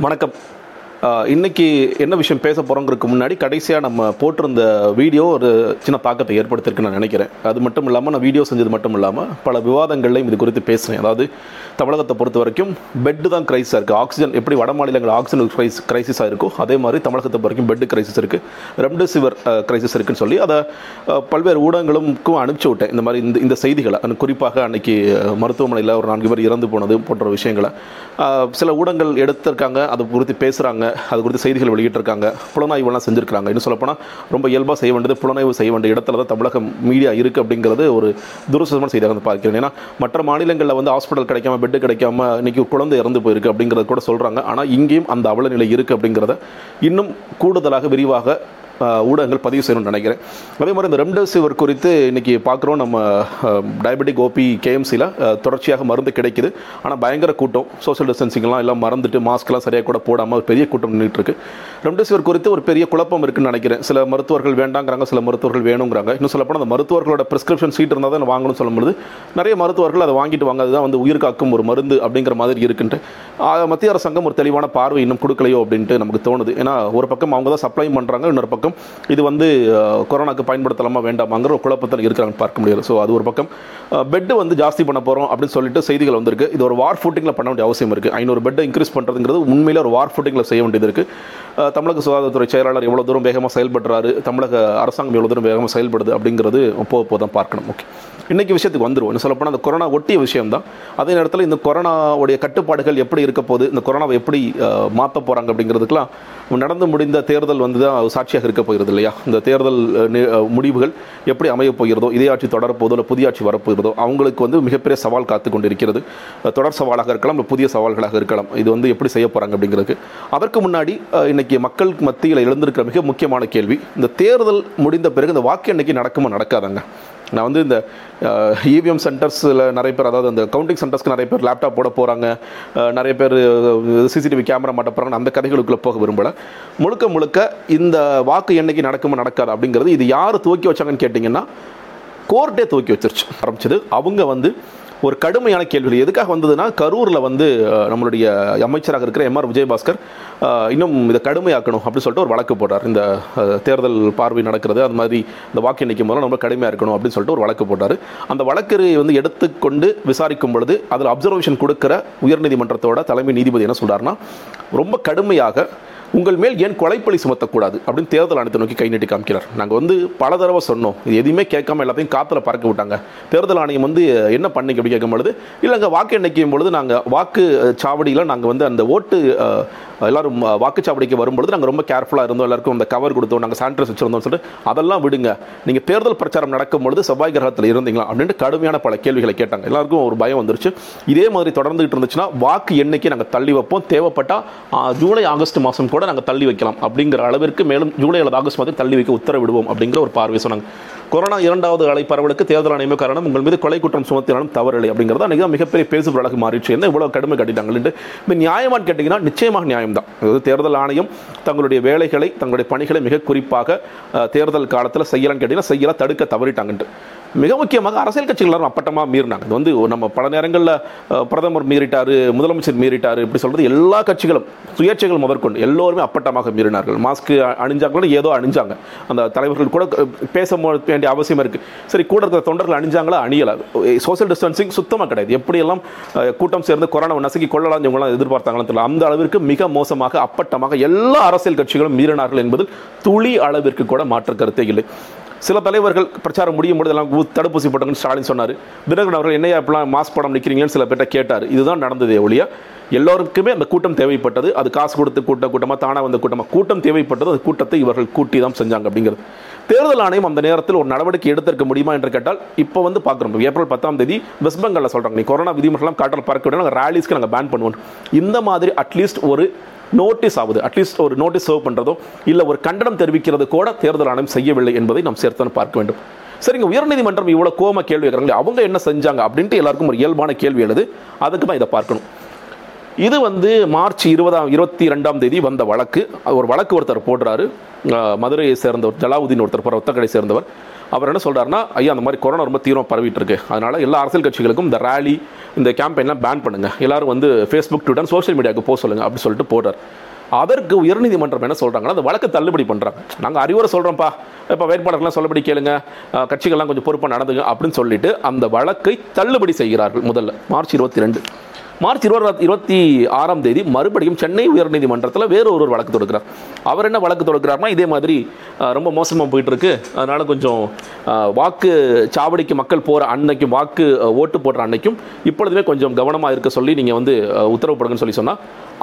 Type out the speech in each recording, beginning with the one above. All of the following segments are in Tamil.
வணக்கம். இன்றைக்கி இன்னைக்கு என்ன விஷயம் பேச போகிறோங்கிறதுக்கு முன்னாடி கடைசியாக நம்ம போட்டிருந்த வீடியோ ஒரு சின்ன தாக்கத்தை ஏற்படுத்திருக்குன்னு நான் நினைக்கிறேன். அது மட்டும் இல்லாமல் நான் வீடியோ செஞ்சது மட்டும் இல்லாமல் பல விவாதங்கள்லையும் இது குறித்து பேசுகிறேன் அதாவது தமிழகத்தை பொறுத்த வரைக்கும் பெட்டு தான் கிரைஸாக இருக்குது ஆக்சிஜன் எப்படி வட மாநிலங்கள் ஆக்சிஜன் கிரைஸ் கிரைசிஸாக இருக்கோ அதே மாதிரி தமிழகத்தை பொறுத்த வரைக்கும் பெட்டு கிரைசிஸ் இருக்குது ரெம்டெசிவர் கிரைசிஸ் இருக்குன்னு சொல்லி அதை பல்வேறு ஊடகங்களுக்கும் அனுப்பிச்சு விட்டேன். இந்த மாதிரி இந்த இந்த செய்திகளை. குறிப்பாக அன்னைக்கு மருத்துவமனையில் ஒரு நான்கு பேர் இறந்து போனது போன்ற விஷயங்களை. சில ஊடகங்கள் எடுத்திருக்காங்க. அது குறித்து பேசுகிறாங்க அது குறித்து செய்திகள் வெளியிட்டிருக்காங்க. புலனாய்வுலாம் செஞ்சுருக்காங்க இன்னும் சொல்லப்போனால் ரொம்ப இயல்பாக செய்ய வேண்டியது புலனாய்வு செய்ய வேண்டிய இடத்துல தான் தமிழக மீடியா இருக்குது அப்படிங்கிறது ஒரு துரசமான செய்தியாக வந்து பார்க்கிறேன். ஏன்னா மற்ற மாநிலங்களில் வந்து ஹாஸ்பிட்டல் கிடைக்காம பெட்டு கிடைக்காம இன்றைக்கி குழந்தை இறந்து போயிருக்கு அப்படிங்கிறது கூட சொல்கிறாங்க ஆனால் இங்கேயும் அந்த அவல நிலை இருக்குது அப்படிங்கிறத இன்னும் கூடுதலாக விரிவாக ஊடகங்கள் பதிவு செய்யணும்னு நினைக்கிறேன். அதே மாதிரி இந்த ரெம்டெசிவிர் குறித்து இன்னைக்கு பார்க்குறோம் நம்ம டயபெட்டிக் ஓபி கேஎம்சியில் தொடர்ச்சியாக மருந்து கிடைக்குது. ஆனால் பயங்கர கூட்டம். சோஷியல் டிஸ்டன்சிங்லாம் எல்லாம் மறந்துட்டு மாஸ்க்லாம் சரியாக கூட போடாமல் பெரிய கூட்டம் நின்றுட்டு இருக்கு. ரெம்டெசிவிர் குறித்து ஒரு பெரிய குழப்பம் இருக்குன்னு நினைக்கிறேன். சில மருத்துவர்கள் வேண்டாங்கிறாங்க சில மருத்துவர்கள் வேணுங்கிறாங்க. இன்னும் சொல்லப்போனால் அந்த மருத்துவர்களோட ப்ரிஸ்கிரிப்ஷன் சீட் இருந்தால் தான் வாங்கணும்னு சொல்லும்போது நிறைய மருத்துவர்கள் அதை வாங்கிட்டு வாங்க அதுதான் வந்து உயிர் காக்கும் ஒரு மருந்து அப்படிங்கிற மாதிரி இருக்குன்ட்டு. மத்திய அரசாங்கம் ஒரு தெளிவான பார்வை இன்னும் கொடுக்கலையோ அப்படின்ட்டு நமக்கு தோணுது. ஏன்னா ஒரு பக்கம் அவங்க தான் சப்ளை பண்ணுறாங்க இன்னொரு பக்கம் இது வந்து கொரோனாக்கு பயன்படுத்தலாமா வேண்டாமாங்கிற ஒரு குழப்பத்தில் இருக்கிறாங்க பார்க்க முடியாது ஸோ அது ஒரு பக்கம். பெட்டு வந்து ஜாஸ்தி பண்ண போகிறோம் அப்படின்னு சொல்லிட்டு செய்திகள் வந்திருக்கு. இது ஒரு வார் ஃபுட்டிங்கில் பண்ண வேண்டிய அவசியம் இருக்குது ஐநூறு பெட்டை இன்க்ரீஸ் பண்ணுறதுங்கிறது உண்மையில் ஒரு வார் ஃபுட்டிங்கில் செய்ய வேண்டியது இருக்குது தமிழக சுகாதாரத்துறை செயலாளர் எவ்வளோ தூரம் வேகமாக செயல்படுறாரு தமிழக அரசாங்கம் எவ்வளோ தூரம் வேகமாக செயல்படுது அப்படிங்கிறது போக போக தான் பார்க்கணும். ஓகே இன்னைக்கு விஷயத்துக்கு வந்துருவோம். இன்னும் சொல்லப்போனால் அந்த கொரோனா ஒட்டிய விஷயம் தான் அதே நேரத்தில் இந்த கொரோனாவுடைய கட்டுப்பாடுகள் எப்படி இருக்க போகுது இந்த கொரோனாவை எப்படி மாற்ற போகிறாங்க அப்படிங்கிறதுக்கெல்லாம் நடந்து முடிந்த தேர்தல் வந்து தான் சாட்சியாக இருக்க போகிறது இல்லையா? இந்த தேர்தல் முடிவுகள் எப்படி அமையப் போகிறதோ இதே ஆட்சி தொடரப்போதோ இல்லை புதிய ஆட்சி வரப்போகிறதோ அவங்களுக்கு வந்து மிகப்பெரிய சவால் காத்து கொண்டிருக்கிறது. தொடர் சவாலாக இருக்கலாம் இல்லை புதிய சவால்களாக இருக்கலாம். இது வந்து எப்படி செய்ய போகிறாங்க அப்படிங்கிறதுக்கு. அதற்கு முன்னாடி இன்றைக்கி இன்னைக்கு மத்தியில் எழுந்திருக்கிற மிக முக்கியமான கேள்வி இந்த தேர்தல் முடிந்த பிறகு இந்த வாக்கு எண்ணிக்கை நடக்குமா நடக்காதாங்க? நான் வந்து இந்த இவிஎம் சென்டர்ஸில் நிறைய பேர் அதாவது அந்த கவுண்டிங் சென்டர்ஸ்க்கு நிறைய பேர் லேப்டாப் போட போகிறாங்க நிறைய பேர் சிசிடிவி கேமரா மாட்ட போகிறாங்க அந்த கதைகளுக்குள்ளே போக விரும்பலை. முழுக்க முழுக்க இந்த வாக்கு எண்ணிக்கை நடக்குமா நடக்காது அப்படிங்கிறது இது யார் துவக்கி வச்சாங்கன்னு கேட்டிங்கன்னா கோர்ட்டே துவக்கி வச்சிருச்சு. ஆரம்பிச்சது. அவங்க வந்து ஒரு கடுமையான கேள்விகள். எதுக்காக வந்ததுன்னா கரூரில் வந்து நம்மளுடைய அமைச்சராக இருக்கிற எம்ஆர் விஜயபாஸ்கர் இன்னும் இதை கடுமையாக்கணும் அப்படின்னு சொல்லிட்டு ஒரு வழக்கு போட்டார். இந்த தேர்தல் பார்வை நடக்கிறது அது மாதிரி இந்த வாக்கு எண்ணிக்கை முதல்ல ரொம்ப கடுமையாக இருக்கணும் அப்படின்னு சொல்லிட்டு ஒரு வழக்கு போட்டார். அந்த வழக்கு வந்து எடுத்துக்கொண்டு விசாரிக்கும் பொழுது அதில் அப்சர்வேஷன் கொடுக்குற உயர்நீதிமன்றத்தோட தலைமை நீதிபதி என்ன சொல்றாருன்னா ரொம்ப கடுமையாக உங்கள் மேல் ஏன் கொலைப்பழி சுமத்தக்கூடாது அப்படின்னு தேர்தல் ஆணையத்தை நோக்கி கை நீட்டி காமிக்கிறார். நாங்கள் வந்து பல தடவை சொன்னோம். இது எதுவுமே கேட்காம எல்லாத்தையும் காற்றுல பறக்க விட்டாங்க. தேர்தல் ஆணையம் வந்து என்ன பண்ணிக்க அப்படி கேட்கும் பொழுது இல்லைங்க வாக்கு எண்ணிக்கையும் பொழுது நாங்கள் வாக்கு சாவடியில் நாங்கள் வந்து அந்த ஓட்டு எல்லாரும் வாக்குச்சாவடிக்கு வரும்பொழுது நாங்கள் ரொம்ப கேர்ஃபுல்லாக இருந்தோம். எல்லாருக்கும் அந்த கவர் கொடுத்தோம். நாங்கள் சானிடைஸ் வச்சிருந்தோம் சொல்லிட்டு அதெல்லாம் விடுங்க. நீங்கள் தேர்தல் பிரச்சாரம் நடக்கும் பொழுது செவ்வாய் கிரகத்தில் இருந்தீங்களா அப்படின்ட்டு கடுமையான பல கேள்விகளை கேட்டாங்க. எல்லாருக்கும் ஒரு பயம் வந்துருச்சு. இதே மாதிரி தொடர்ந்துகிட்டு இருந்துச்சுன்னா வாக்கு எண்ணிக்கை நாங்கள் தள்ளி வைப்போம். தேவைப்பட்டால் ஜூலை ஆகஸ்ட் மாதம் கூட நாங்கள் தள்ளி வைக்கலாம் அப்படிங்கிற அளவிற்கு மேலும் ஜூலை அல்லது ஆகஸ்ட் மாதம் தள்ளி வைக்க உத்தரவிடுவோம் அப்படிங்கிற ஒரு பார்வை சொன்னாங்க. கொரோனா இரண்டாவது அலை பரவலுக்கு தேர்தல் ஆணையமே காரணம். உங்கள் மீது கொலை குற்றம் சுமத்தினாலும் தவறில்லை அப்படிங்கிறது அன்றைக்கி தான் மிகப்பெரிய பேசுபொருளாக மாறிடுச்சு என்ன இவ்வளோ கடுமை கட்டிட்டாங்கன்ட்டு இப்போ நியாயமானு கேட்டிங்கன்னா நிச்சயமாக நியாயம் தான். அதாவது தேர்தல் ஆணையம் தங்களுடைய வேலைகளை தங்களுடைய பணிகளை மிக குறிப்பாக தேர்தல் காலத்தில் செய்யலாம்னு கேட்டிங்கன்னா செய்யலாம் தடுக்க தவறிட்டாங்கன்ட்டு மிக முக்கியமாக அரசியல் கட்சிகள் எல்லாரும் அப்பட்டமாக மீறினாங்க. இது வந்து நம்ம பல நேரங்களில் பிரதமர் மீறிட்டார் முதலமைச்சர் மீறிட்டார் இப்படி சொல்கிறது எல்லா கட்சிகளும் சுயேட்சைகள் முதற்கொண்டு எல்லோருமே அப்பட்டமாக மீறினார்கள். மாஸ்க் அணிஞ்சாங்களோ ஏதோ அணிஞ்சாங்க. அந்த தலைவர்கள் கூட பேச வேண்டிய அவசியம் இருக்குது சரி கூட இருக்கிற தொண்டர்கள் அணிஞ்சாங்களா? அணியலை. சோஷியல் டிஸ்டன்சிங் சுத்தமாக கிடையாது. எப்படியெல்லாம் கூட்டம் சேர்ந்து கொரோனா நசுக்கி கொள்ளலாம் இவங்களாம் எதிர்பார்த்தாங்கன்னு தெரியல. அந்த அளவிற்கு மிக மோசமாக அப்பட்டமாக எல்லா அரசியல் கட்சிகளும் மீறினார்கள் என்பதில் துளி அளவிற்கு கூட மாற்று கருத்தே இல்லை. சில தலைவர்கள் பிரச்சாரம் முடியும் பொழுது எல்லாம் தடுப்பூசி போட்டாங்கன்னு ஸ்டாலின் சொன்னார். தினகரன் அவர்கள் என்னையா இப்பெல்லாம் மாஸ்க் படம் நிற்கிறீங்கன்னு சில பேர்ட்ட கேட்டார். இதுதான் நடந்ததே ஒழிய எல்லோருக்குமே அந்த கூட்டம் தேவைப்பட்டது. அது காசு கொடுத்து கூட்ட கூட்டமாக தானாக வந்த கூட்டமாக கூட்டம் தேவைப்பட்டது. அந்த கூட்டத்தை இவர்கள் கூட்டி தான் செஞ்சாங்க அப்படிங்கிறது. தேர்தல் ஆணையம் அந்த நேரத்தில் ஒரு நடவடிக்கை எடுத்திருக்க முடியுமா என்று கேட்டால் இப்போ வந்து பார்க்குறோம். ஏப்ரல் பத்தாம் தேதி வெஸ்ட் பெங்காலில் சொல்கிறாங்க நீ கொரோனா விதிமுறைலாம் காட்டில் பறக்க விட நாங்கள் ரேலிஸ்க்கு நாங்கள் பேன் பண்ணுவோம். இந்த மாதிரி அட்லீஸ்ட் ஒரு நோட்டீஸ் ஆகுது. அட்லீஸ்ட் ஒரு நோட்டீஸ் சர்வ் பண்ணுறதோ இல்லை ஒரு கண்டனம் தெரிவிக்கிறது கூட தேர்தல் ஆணையம் செய்யவில்லை என்பதை நாம் சேர்த்து பார்க்க வேண்டும். சரிங்க உயர்நீதிமன்றம் இவ்வளோ கோம கேள்வி கேட்குறாங்களே அவங்க என்ன செஞ்சாங்க அப்படின்ட்டு எல்லாருக்கும் ஒரு இயல்பான கேள்வி எழுது. அதுக்கு தான் இதை பார்க்கணும். இது வந்து மார்ச் இருபதாம் இருபத்தி ரெண்டாம் தேதி வந்த வழக்கு. அது ஒரு வழக்கு ஒருத்தர் போடுறாரு. மதுரையை சேர்ந்தவர் ஜலாவுதீன் ஒருத்தர் போகிற ஒத்தக்கடை சேர்ந்தவர். அவர் என்ன சொல்கிறாருன்னா ஐயா அந்த மாதிரி கொரோனா ரொம்ப தீவிரம் பரவிட்டு இருக்கு அதனால எல்லா அரசியல் கட்சிகளுக்கும் இந்த ரேலி இந்த கேம்பெயின்லாம் பேன் பண்ணுங்க. எல்லாரும் வந்து ஃபேஸ்புக் ட்விட்டர் சோஷியல் மீடியாவுக்கு போக சொல்லுங்க அப்படின்னு சொல்லிட்டு போடுறார். அதற்கு உயர்நீதிமன்றம் என்ன சொல்கிறாங்கன்னா அந்த வழக்கு தள்ளுபடி பண்ணுறாங்க நாங்கள் அறிவுரை சொல்கிறோம்ப்பா இப்போ வேட்பாளர்கள்லாம் சொல்லபடி கேளுங்க. கட்சிகள்லாம் கொஞ்சம் பொறுப்பாக நடந்துங்க அப்படின்னு சொல்லிட்டு அந்த வழக்கை தள்ளுபடி செய்கிறார்கள் முதல்ல மார்ச் இருபத்தி ரெண்டு. மார்ச் இருபது இருபத்தி ஆறாம் தேதி மறுபடியும் சென்னை உயர்நீதிமன்றத்தில் வேறு ஒரு வழக்கு தொடுக்கிறார். அவர் என்ன வழக்கு தொடுக்கிறார்னா இதே மாதிரி ரொம்ப மோசமாக போயிட்டு இருக்கு கொஞ்சம் வாக்கு சாவடிக்கு மக்கள் போகிற அன்னைக்கும் வாக்கு ஓட்டு போடுற அன்னைக்கும் இப்பொழுதுமே கொஞ்சம் கவனமாக இருக்க சொல்லி நீங்கள் வந்து உத்தரவு போடுங்கன்னு சொல்லி சொன்னால்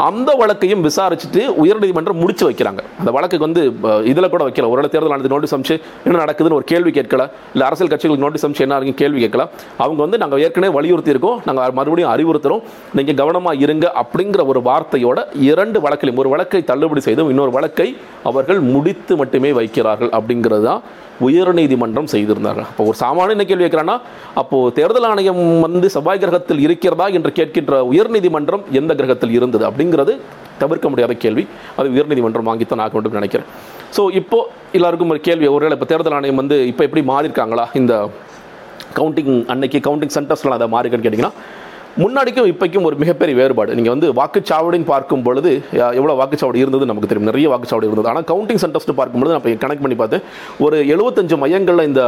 அந்த வழக்கையும் விசாரிச்சுட்டு உயர்நீதிமன்றம் முடிச்சு வைக்கிறாங்க. அந்த வழக்குக்கு வந்து இதில் கூட வைக்கல. ஒரு தேர்தல் ஆணையத்துக்கு நோட்டீஸ் அமிச்சு என்ன நடக்குதுன்னு ஒரு கேள்வி கேட்கல. இல்லை அரசியல் கட்சிகளுக்கு நோட்டீஸ் அமிச்சு என்ன இருக்குன்னு கேள்வி கேட்கல. அவங்க வந்து நாங்கள் ஏற்கனவே வலியுறுத்தி இருக்கோம் நாங்கள் மறுபடியும் அறிவுறுத்துறோம். நீங்கள் கவனமாக இருங்க அப்படிங்கிற ஒரு வார்த்தையோட இரண்டு வழக்கிலும் ஒரு வழக்கை தள்ளுபடி செய்தும் இன்னொரு வழக்கை அவர்கள் முடித்து மட்டுமே வைக்கிறார்கள் அப்படிங்கிறது தான் உயர்நீதிமன்றம் செய்திருந்தார்கள். அப்போ ஒரு சாமானிய கேள்வி கேட்குறான்னா அப்போ தேர்தல் ஆணையம் வந்து செவ்வாய் கிரகத்தில் இருக்கிறதா என்று கேட்கின்ற உயர்நீதிமன்றம் எந்த கிரகத்தில் இருந்தது அப்படிங்கிறது தவிர்க்க முடியாத கேள்வி. அது உயர்நீதிமன்றம் வாங்கித்தான் ஆக வேண்டும் நினைக்கிறேன். ஸோ இப்போ எல்லாருக்கும் ஒரு கேள்வி ஒருவேளை இப்போ தேர்தல் ஆணையம் வந்து இப்போ எப்படி மாறியிருக்காங்களா? இந்த கவுண்டிங் அன்னைக்கு கவுண்டிங் சென்டர்ஸ்லாம் அதை மாறிக்கன்னு கேட்டிங்கன்னா முன்னாடிக்கும் இப்போக்கும் ஒரு மிகப்பெரிய வேறுபாடு. நீங்கள் வந்து வாக்குச்சாவடின்னு பார்க்கும் பொழுது எவ்வளோ வாக்குச்சாவடி இருந்தது நமக்கு தெரியும். நிறைய வாக்குச்சாவடி இருந்தது. ஆனால் கவுண்டிங் சென்டர்ஸ்னு பார்க்கும்பொழுது நான் இப்போ கனெக்ட் பண்ணி பார்த்தேன். ஒரு எழுபத்தஞ்சு மையங்களில் இந்த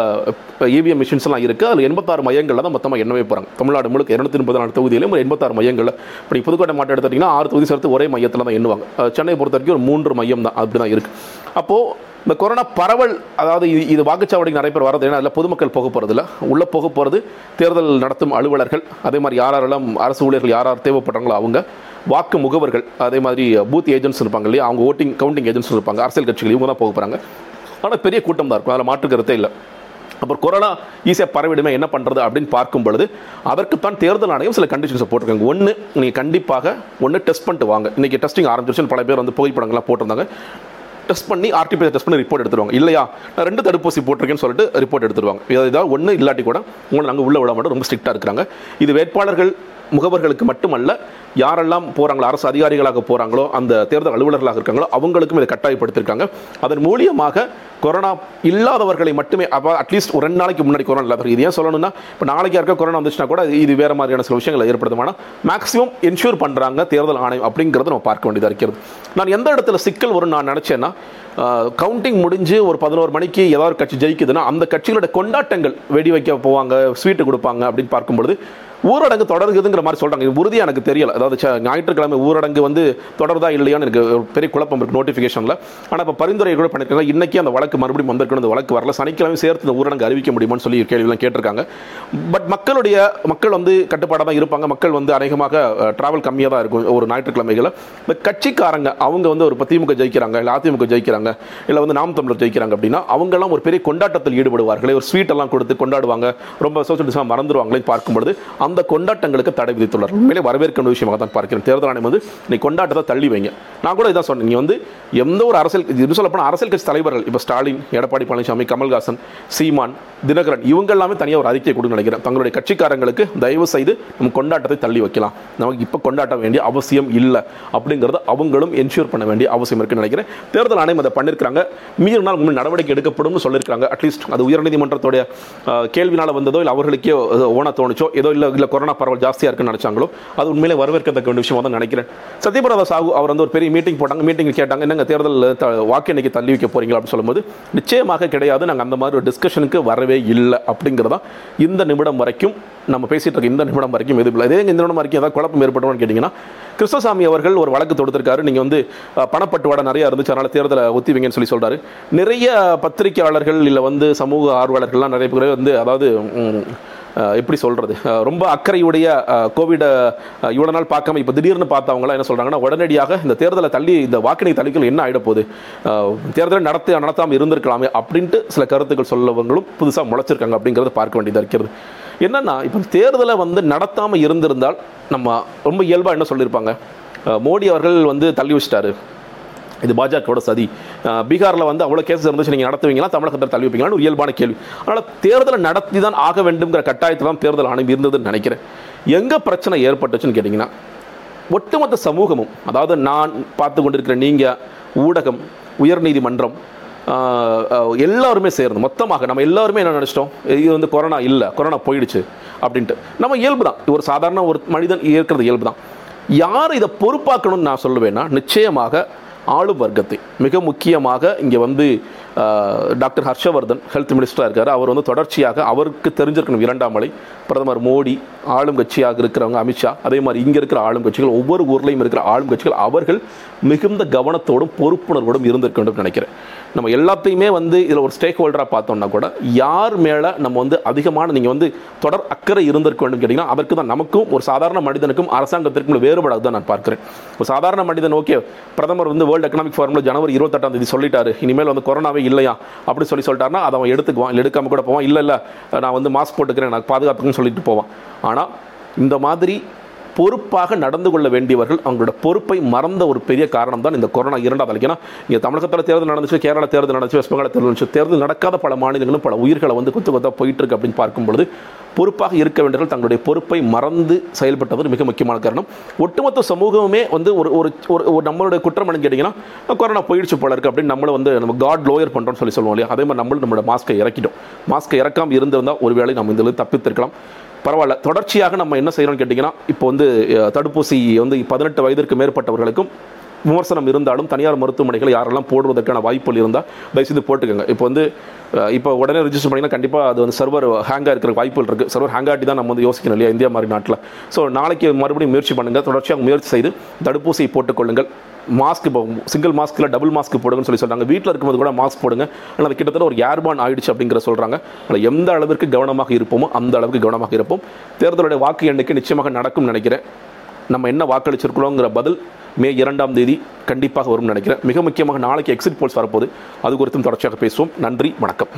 இவிஎம் மிஷின்ஸ்லாம் இருக்குது அதில் எண்பத்தாறு மையங்களில் தான் மொத்தமாக எண்ணவே போகிறாங்க தமிழ்நாடு முழுக்க இரநூத்தி முப்பது நாலு தொகுதியிலும் ஒரு எண்பத்தாறு மையங்களில். இப்போ நீங்கள் புதுக்கோட்டை மாவட்டம் எடுத்துட்டிங்கன்னா ஆறு தொகுதி சேர்த்து ஒரே மையத்தில் தான் எண்ணுவாங்க. சென்னை பொறுத்த வரைக்கும் ஒரு மூன்று மையம் தான். அப்படி தான் இருக்குது அப்போது இந்த கொரோனா பரவல் அதாவது இது இது வாக்குச்சாவடிக்கு நிறைய பேர் வரது ஏன்னா அதில் பொதுமக்கள் போக போகிறது இல்லை உள்ளே போக போகிறது தேர்தல் நடத்தும் அலுவலர்கள் அதே மாதிரி யார் யாரெல்லாம் அரசு ஊழியர்கள் யார் யார் தேவைப்படுறாங்களோ அவங்க வாக்கு முகவர்கள் அதே மாதிரி பூத் ஏஜென்ட்ஸ் இருப்பாங்க இல்லையா அவங்க ஓட்டிங் கவுண்டிங் ஏஜென்ட்ஸ் இருப்பாங்க அரசியல் கட்சிகள் இவங்க தான் போக போகிறாங்க ஆனால் பெரிய கூட்டம் தான் இருக்கும் அதில் மாற்று கருத்தே இல்லை. அப்புறம் கொரோனா ஈஸியாக பரவிடுமே என்ன பண்ணுறது அப்படின்னு பார்க்கும் பொழுது அதற்குத்தான் தேர்தல் ஆணையம் சில கண்டிஷன்ஸை போட்டிருக்காங்க. ஒன்று நீங்கள் கண்டிப்பாக ஒன்று டெஸ்ட் பண்ணிட்டு வாங்க. இன்றைக்கி டெஸ்டிங் ஆரம்பிச்சிருச்சு பல பேர் வந்து புகைப்படங்கள்லாம் போட்டிருந்தாங்க. டெஸ்ட் பண்ணி ஆர்டிபிஎஸ் டெஸ்ட் பண்ணி ரிப்போர்ட் எடுத்துருவாங்க. இல்லையா? நான் ரெண்டு தடுப்பூசி போட்டிருக்கேன்னு சொல்லிட்டு ரிப்போர்ட் எடுத்துருவாங்க. இதாவது ஒன்று இல்லாட்டி கூட உங்களை நாங்கள் உள்ள விட மாட்டோம். ரொம்ப ஸ்ட்ரிக்டாக இருக்கிறாங்க. இது வேட்பாளர்கள் முகவர்களுக்கு மட்டுமல்ல யாரெல்லாம் போகிறாங்களோ அரசு அதிகாரிகளாக போகிறாங்களோ அந்த தேர்தல் அலுவலர்களாக இருக்காங்களோ அவங்களுக்கும் இதை கட்டாயப்படுத்தியிருக்காங்க. அதன் மூலியமாக கொரோனா இல்லாதவர்களை மட்டுமே அப்போ அட்லீஸ்ட் ஒரு ரெண்டு நாளைக்கு முன்னாடி கொரோனா இல்லாதவர்கள் இது ஏன் சொல்லணும்னா இப்போ நாளைக்கு யாருக்கா கொரோனா வந்துச்சுன்னா கூட இது வேறு மாதிரியான சில விஷயங்களை ஏற்படுத்தும். ஆனால் மேக்ஸிமம் என்ஷூர் பண்ணுறாங்க தேர்தல் ஆணையம் அப்படிங்கிறத நம்ம பார்க்க வேண்டியதாக இருக்கிறது. நான் எந்த இடத்துல சிக்கல் வரும் நான் நினச்சேன்னா கவுண்டிங் முடிஞ்சு ஒரு பதினோரு மணிக்கு ஏதாவது ஒரு கட்சி ஜெயிக்குதுன்னா அந்த கட்சிகளோட கொண்டாட்டங்கள் வெடி வைக்க போவாங்க ஸ்வீட்டு கொடுப்பாங்க அப்படின்னு பார்க்கும்பொழுது ஊரடங்கு தொடருதுங்கிற மாதிரி சொல்கிறாங்க உறுதியாக எனக்கு தெரியல. அதாவது ச- ஞாயிற்றுக்கிழமை ஊரடங்கு வந்து தொடருதா இல்லையான்னு எனக்கு பெரிய குழப்பம் இருக்குது நோட்டிஃபிகேஷனில் ஆனால் இப்போ பரிந்துரை கூட பண்ணியிருக்காங்க இன்றைக்கி அந்த வழக்கு மறுபடியும் வந்திருக்கணும் அந்த வழக்கு வரல. சனிக்கிழமை சேர்த்து இந்த ஊரடங்கு அறிவிக்க முடியுமான்னு சொல்லி கேள்விலாம் கேட்டிருக்காங்க. பட் மக்களுடைய மக்கள் வந்து கட்டுப்பாடாக தான் இருப்பாங்க. மக்கள் வந்து அநேகமாக ட்ராவல் கம்மியாக தான் இருக்கும். ஒரு ஞாயிற்றுக்கிழமைகளை இந்த கட்சிக்காரங்க அவங்க வந்து ஒரு திமுக ஜெயிக்கிறாங்க இல்லை அதிமுக ஜெயிக்கிறாங்க இல்லை வந்து நாம் தமிழர் ஜெயிக்கிறாங்க அப்படின்னா அவங்கெல்லாம் ஒரு பெரிய கொண்டாட்டத்தில் ஈடுபடுவார்களே. ஒரு ஸ்வீட் எல்லாம் கொடுத்து கொண்டாடுவாங்க. ரொம்ப சோஷியல் மறந்துடுவாங்களே பார்க்கும்பொழுது அந்த அந்த கொண்டாட்டங்களுக்கு தடை விதித்துள்ளார். உண்மையிலே வரவேற்கிற விஷயமாக தான் பார்க்கிறேன். தேர்தல் ஆணையம் வந்து நீ கொண்டாட்டத்தை தள்ளி வைங்க. நான் கூட இதான் சொன்னேன். நீ வந்து எந்த ஒரு அரசியல் இது சொல்லப்போனால் அரசியல் கட்சி தலைவர்கள் இப்போ ஸ்டாலின் எடப்பாடி பழனிசாமி கமல்ஹாசன் சீமான் தினகரன் இவங்க எல்லாமே தனியாக ஒரு அறிக்கை கொடுன்னு நினைக்கிறேன். தங்களுடைய கட்சிக்காரங்களுக்கு தயவு செய்து நம்ம கொண்டாட்டத்தை தள்ளி வைக்கலாம். நமக்கு இப்போ கொண்டாட்ட வேண்டிய அவசியம் இல்லை அப்படிங்கிறத அவங்களும் என்ஷூர் பண்ண வேண்டிய அவசியம் இருக்குன்னு நினைக்கிறேன். தேர்தல் ஆணையம் அதை பண்ணியிருக்காங்க மீறினால் உண்மை நடவடிக்கை எடுக்கப்படும்னு சொல்லியிருக்காங்க அட்லீஸ்ட் அது உயர்நீதிமன்றத்துடைய கேள்வினால் வந்ததோ இல்லை அவர்களுக்கே ஓன தோணுச்சோ ஏதோ இல்லை இல்லை கொரோனா பரவல் ஜாஸ்தியாக இருக்குன்னு நினைச்சாங்களோ அது உண்மையிலே வரவேற்கத்தக்க வேண்டிய விஷயமா தான் நினைக்கிறேன். சத்யபிரதா சாகு அவர் வந்து ஒரு பெரிய மீட்டிங் போட்டாங்க மீட்டிங் கேட்டாங்க என்னங்க தேர்தல் வாக்கு எண்ணிக்கை தள்ளி வைக்க போறீங்களா? அப்படின்னு சொல்லும்போது நிச்சயமாக கிடையாது நாங்கள் அந்த மாதிரி ஒரு டிஸ்கஷனுக்கு வரவே இல்லை. அப்படிங்கிறதா இந்த நிமிடம் வரைக்கும் நம்ம பேசிகிட்டு இருக்க இந்த நிமிடம் வரைக்கும் எதுவும் இல்லை. இதே இந்த நிமிடம் வரைக்கும் ஏதாவது குழப்பம் ஏற்பட்டோம்னு கேட்டிங்கன்னா கிருஷ்ணசாமி அவர்கள் ஒரு வழக்கு தொடுத்திருக்காரு. நீங்கள் வந்து பணப்பட்டுவாடை நிறையா இருந்துச்சு அதனால் தேர்தலை ஒத்திவைங்கன்னு சொல்லி சொல்கிறாரு நிறைய பத்திரிகையாளர்கள் இல்லை வந்து சமூக ஆர்வலர்கள்லாம் நிறைய பேர் வந்து அதாவது எப்படி சொல்கிறது ரொம்ப அக்கறையுடைய கோவிட இவ்வளோ நாள் பார்க்காம இப்போ திடீர்னு பார்த்தவங்களாம் என்ன சொல்கிறாங்கன்னா உடனடியாக இந்த தேர்தலை தள்ளி இந்த வாக்கினை தள்ளிக்கல் என்ன ஆகிடப்போது தேர்தலை நடத்த நடத்தாமல் இருந்திருக்கலாமே அப்படின்ட்டு சில கருத்துக்கள் சொல்லவங்களும் புதுசாக முளைச்சிருக்காங்க அப்படிங்கிறத பார்க்க வேண்டியதாக இருக்கிறது. என்னென்னா இப்போ தேர்தலை வந்து நடத்தாமல் இருந்திருந்தால் நம்ம ரொம்ப இயல்பாக என்ன சொல்லியிருப்பாங்க மோடி அவர்கள் வந்து தள்ளி வச்சிட்டாரு. இது பாஜகவோட சதி. பீகாரில் வந்து அவ்வளோ கேசஸ் இருந்துச்சு நீங்கள் நடத்துவீங்களா? தமிழகத்தில் தள்ளி வைப்பீங்களான்னு ஒரு இயல்பான கேள்வி. அதனால் தேர்தலை நடத்தி தான் ஆக வேண்டும்ங்கிற கட்டாயத்தில் தான் தேர்தல் ஆணையம் இருந்ததுன்னு நினைக்கிறேன். எங்கே பிரச்சனை ஏற்பட்டுச்சுன்னு கேட்டிங்கன்னா ஒட்டுமொத்த சமூகமும் அதாவது நான் பார்த்து கொண்டிருக்கிற நீங்கள் ஊடகம் உயர்நீதிமன்றம் எல்லாருமே சேர்ந்து மொத்தமாக நம்ம எல்லாருமே என்ன நினச்சிட்டோம்? இது வந்து கொரோனா இல்லை கொரோனா போயிடுச்சு அப்படின்ட்டு. நம்ம இயல்பு தான். ஒரு சாதாரண ஒரு மனிதன் இருக்கிறது இயல்பு தான். யார் இதை பொறுப்பாக்கணும்னு நான் சொல்லுவேன்னா நிச்சயமாக ஆளும் வர்க்கத்தை மிக முக்கியமாக இங்கே வந்து டாக்டர் ஹர்ஷவர்தன் ஹெல்த் மினிஸ்டராக இருக்கார். அவர் வந்து தொடர்ச்சியாக அவருக்கு தெரிஞ்சிருக்கணும் இரண்டாம் மலை பிரதமர் மோடி ஆளும் கட்சியாக இருக்கிறவங்க அமித்ஷா அதே மாதிரி இங்கே இருக்கிற ஆளும் கட்சிகள் ஒவ்வொரு ஊர்லேயும் இருக்கிற ஆளும் கட்சிகள் அவர்கள் மிகுந்த கவனத்தோடும் பொறுப்புணர்வோடும் இருந்திருக்க வேண்டும் நினைக்கிறேன். நம்ம எல்லாத்தையுமே வந்து இதில் ஒரு ஸ்டேக் ஹோல்டராக பார்த்தோம்னா கூட யார் மேலே நம்ம வந்து அதிகமான நீங்கள் வந்து தொடர் அக்கறை இருந்திருக்க வேண்டும் கேட்டிங்கன்னா அதற்கு தான் நமக்கும் ஒரு சாதாரண மனிதனுக்கும் அரசாங்கத்திற்கும் வேறுபாடாக தான் நான் பார்க்குறேன். ஒரு சாதாரண மனிதன் ஓகே பிரதமர் வந்து வேர்ல்டு எக்கனாமிக் ஃபோரமில் ஜனவரி இருபத்தெட்டாம் தேதி சொல்லிட்டாரு இனிமேல் வந்து கொரோனாவே இல்லையா அப்படி சொல்லி சொல்லிட்டாருன்னா அதை அவன் எடுத்துக்குவான் இல்லை எடுக்காமல் கூட போவான். இல்லை இல்லை நான் வந்து மாஸ்க் போட்டுக்கிறேன் நான் பாதுகாப்புக்குன்னு சொல்லிட்டு போவான். ஆனால் இந்த மாதிரி பொறுப்பாக நடந்து கொள்ள வேண்டியவர்கள் அவங்களோட பொறுப்பை மறந்த ஒரு பெரிய காரணம் தான் இந்த கொரோனா இரண்டாவது அலைக்கு ஏன்னா இங்கே தமிழகத்தில் தேர்தல் நடந்துச்சு கேரள தேர்தல் நடந்துச்சு வெஸ்ட் பெங்கால் தேர்தல் நடந்துச்சு. தேர்தல் நடக்காத பல மாநிலங்களும் பல உயிர்களை வந்து கொத்து கொத்தா போயிட்டு இருக்கு அப்படின்னு பார்க்கும்பொழுது பொறுப்பாக இருக்க வேண்டியவர்கள் தங்களுடைய பொறுப்பை மறந்து செயல்பட்டது மிக முக்கியமான காரணம். ஒட்டுமொத்த சமூகமே வந்து ஒரு ஒரு ஒரு ஒரு நம்மளுடைய குற்றம் என்னன்னு கேட்டிங்கன்னா கொரோனா போயிடுச்சு போல இருக்குது அப்படின்னு நம்மளை வந்து நம்ம காட் லோயர் பண்ணுறோம்னு சொல்லி சொல்லுவோம் இல்லையா? அதே மாதிரி நம்மளும் நம்மளோட மாஸ்க்கை இறக்கிட்டோம். மாஸ்க்கை இறக்காமல் இருந்திருந்தால் ஒருவேளை நம்ம இந்த தப்பித்திருக்கலாம். பரவாயில்ல. தொடர்ச்சியாக நம்ம என்ன செய்யறோம்னு கேட்டிங்கன்னா இப்போ வந்து தடுப்பூசி வந்து பதினெட்டு வயதிற்கு மேற்பட்டவர்களுக்கும் விமர்சனம் இருந்தாலும் தனியார் மருத்துவமனைகள் யாரெல்லாம் போடுவதற்கான வாய்ப்புகள் இருந்தால் தயவுசெய்து போட்டுக்கோங்க. இப்போ வந்து இப்போ உடனே ரிஜிஸ்டர் பண்ணிங்கன்னா கண்டிப்பாக அது வந்து சர்வர் ஹேங்காக இருக்கிற வாய்ப்புகள் இருக்குது சர்வர் ஹேங்காட்டி தான் நம்ம வந்து யோசிக்கணும் இல்லையா? இந்தியா மாதிரி நாட்டில். ஸோ நாளைக்கு மறுபடியும் முயற்சி பண்ணுங்கள் தொடர்ச்சியாக முயற்சி செய்து தடுப்பூசியை போட்டுக்கொள்ளுங்கள். மாஸ்க் இப்போ சிங்கிள் மாஸ்க்கில் டபுள் மாஸ்க் போடுங்கன்னு சொல்லி சொல்கிறாங்க வீட்டில் இருக்கும்போது கூட மாஸ்க் போடுங்க. ஆனால் அது கிட்டத்தட்ட ஒரு ஏர்பான் ஆயிடுச்சு அப்படிங்கிற சொல்கிறாங்க அதில் எந்த அளவிற்கு கவனமாக இருப்போமோ அந்த அளவுக்கு கவனமாக இருப்போம். தேர்தலுடைய வாக்கு எண்ணிக்கை நிச்சயமாக நடக்கும்னு நினைக்கிறேன். நம்ம என்ன வாக்களிச்சிருக்கிறோங்கிற பதில் மே இரண்டாம் தேதி கண்டிப்பாக வரும்னு நினைக்கிறேன். மிக முக்கியமாக நாளைக்கு எக்ஸிட் போல்ஸ் வரப்போது அது குறித்தும் தொடர்ச்சியாக பேசுவோம். நன்றி வணக்கம்.